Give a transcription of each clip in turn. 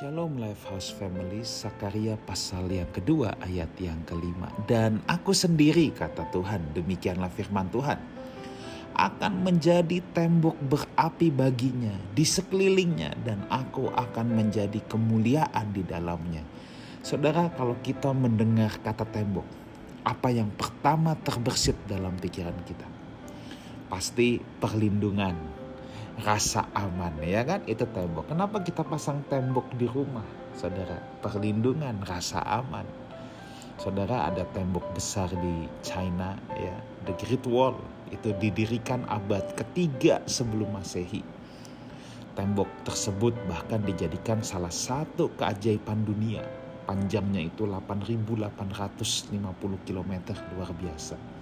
Shalom Lifehouse Family, Sakaria pasal yang kedua ayat yang kelima. Dan aku sendiri, kata Tuhan, demikianlah firman Tuhan, akan menjadi tembok berapi baginya di sekelilingnya dan aku akan menjadi kemuliaan di dalamnya. Saudara, kalau kita mendengar kata tembok, apa yang pertama terbersit dalam pikiran kita? Pasti perlindungan, rasa aman ya kan? Itu tembok. Kenapa kita pasang tembok di rumah? Saudara perlindungan rasa aman. Saudara ada tembok besar di China ya. The Great Wall. Itu didirikan abad ketiga sebelum masehi. Tembok tersebut bahkan dijadikan salah satu keajaiban dunia. Panjangnya itu 8.850 km luar biasa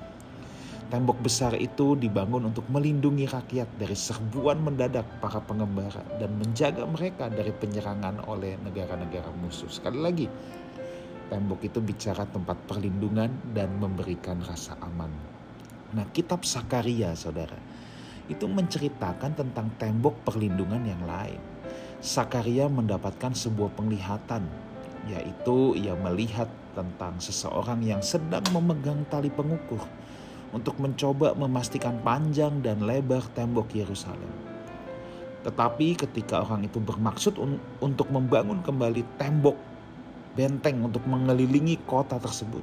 Tembok besar itu dibangun untuk melindungi rakyat dari serbuan mendadak para pengembara dan menjaga mereka dari penyerangan oleh negara-negara musuh. Sekali lagi, tembok itu bicara tempat perlindungan dan memberikan rasa aman. Nah, kitab Sakaria, saudara, itu menceritakan tentang tembok perlindungan yang lain. Sakaria mendapatkan sebuah penglihatan, yaitu ia melihat tentang seseorang yang sedang memegang tali pengukur untuk mencoba memastikan panjang dan lebar tembok Yerusalem. Tetapi ketika orang itu bermaksud un untuk membangun kembali tembok benteng untuk mengelilingi kota tersebut,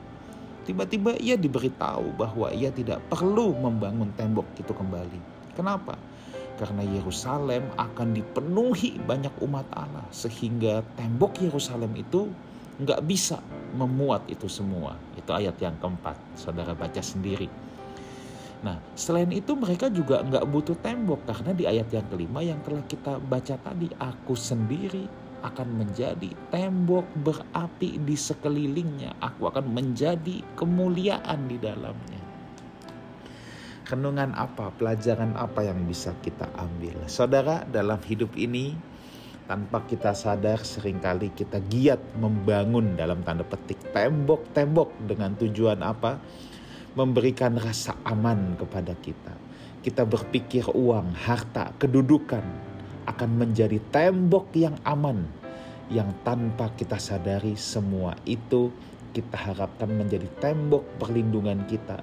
tiba-tiba ia diberitahu bahwa ia tidak perlu membangun tembok itu kembali. Kenapa? Karena Yerusalem akan dipenuhi banyak umat Allah sehingga tembok Yerusalem itu nggak bisa memuat itu semua. Itu ayat yang keempat, saudara baca sendiri. Nah, selain itu mereka juga nggak butuh tembok karena di ayat yang kelima yang telah kita baca tadi, aku sendiri akan menjadi tembok berapi di sekelilingnya. Aku akan menjadi kemuliaan di dalamnya. Renungan apa, pelajaran apa yang bisa kita ambil? Saudara, dalam hidup ini tanpa kita sadar sering kali kita giat membangun dalam tanda petik tembok-tembok dengan tujuan apa? Memberikan rasa aman kepada kita. Kita berpikir uang, harta, kedudukan akan menjadi tembok yang aman yang tanpa kita sadari semua itu kita harapkan menjadi tembok perlindungan kita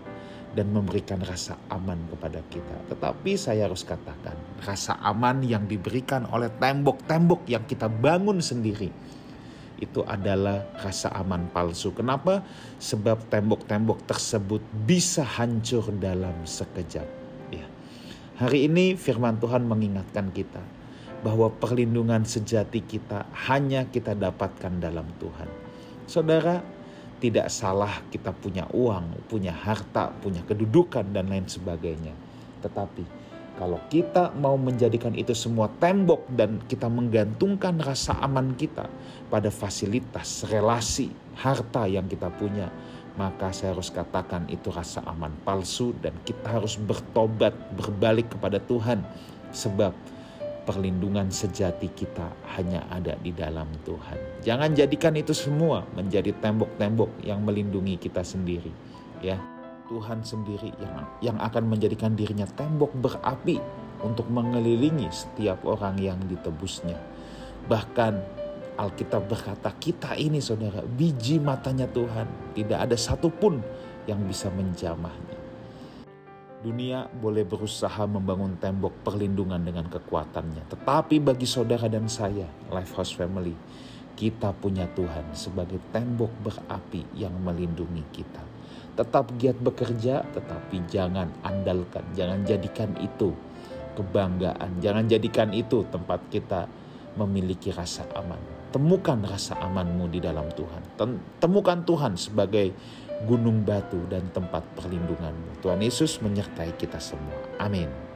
dan memberikan rasa aman kepada kita. Tetapi saya harus katakan, rasa aman yang diberikan oleh tembok-tembok yang kita bangun sendiri itu adalah rasa aman palsu. Kenapa? Sebab tembok-tembok tersebut bisa hancur dalam sekejap. Ya. Hari ini firman Tuhan mengingatkan kita bahwa perlindungan sejati kita hanya kita dapatkan dalam Tuhan. Saudara, tidak salah kita punya uang, punya harta, punya kedudukan dan lain sebagainya. Tetapi kalau kita mau menjadikan itu semua tembok dan kita menggantungkan rasa aman kita pada fasilitas, relasi, harta yang kita punya, maka saya harus katakan itu rasa aman palsu dan kita harus bertobat, berbalik kepada Tuhan sebab perlindungan sejati kita hanya ada di dalam Tuhan. Jangan jadikan itu semua menjadi tembok-tembok yang melindungi kita sendiri, ya. Tuhan sendiri yang yang akan menjadikan dirinya tembok berapi untuk mengelilingi setiap orang yang ditebusnya. Bahkan Alkitab berkata kita ini saudara biji matanya Tuhan tidak ada satupun yang bisa menjamahnya. Dunia boleh berusaha membangun tembok perlindungan dengan kekuatannya. Tetapi bagi saudara dan saya, Lifehouse Family, kita punya Tuhan sebagai tembok berapi yang melindungi kita. Tetap giat bekerja, tetapi jangan andalkan, jangan jadikan itu kebanggaan, jangan jadikan itu tempat kita memiliki rasa aman. Temukan rasa amanmu di dalam Tuhan. Temukan Tuhan sebagai gunung batu dan tempat perlindunganmu. Tuhan Yesus menyertai kita semua. Amin.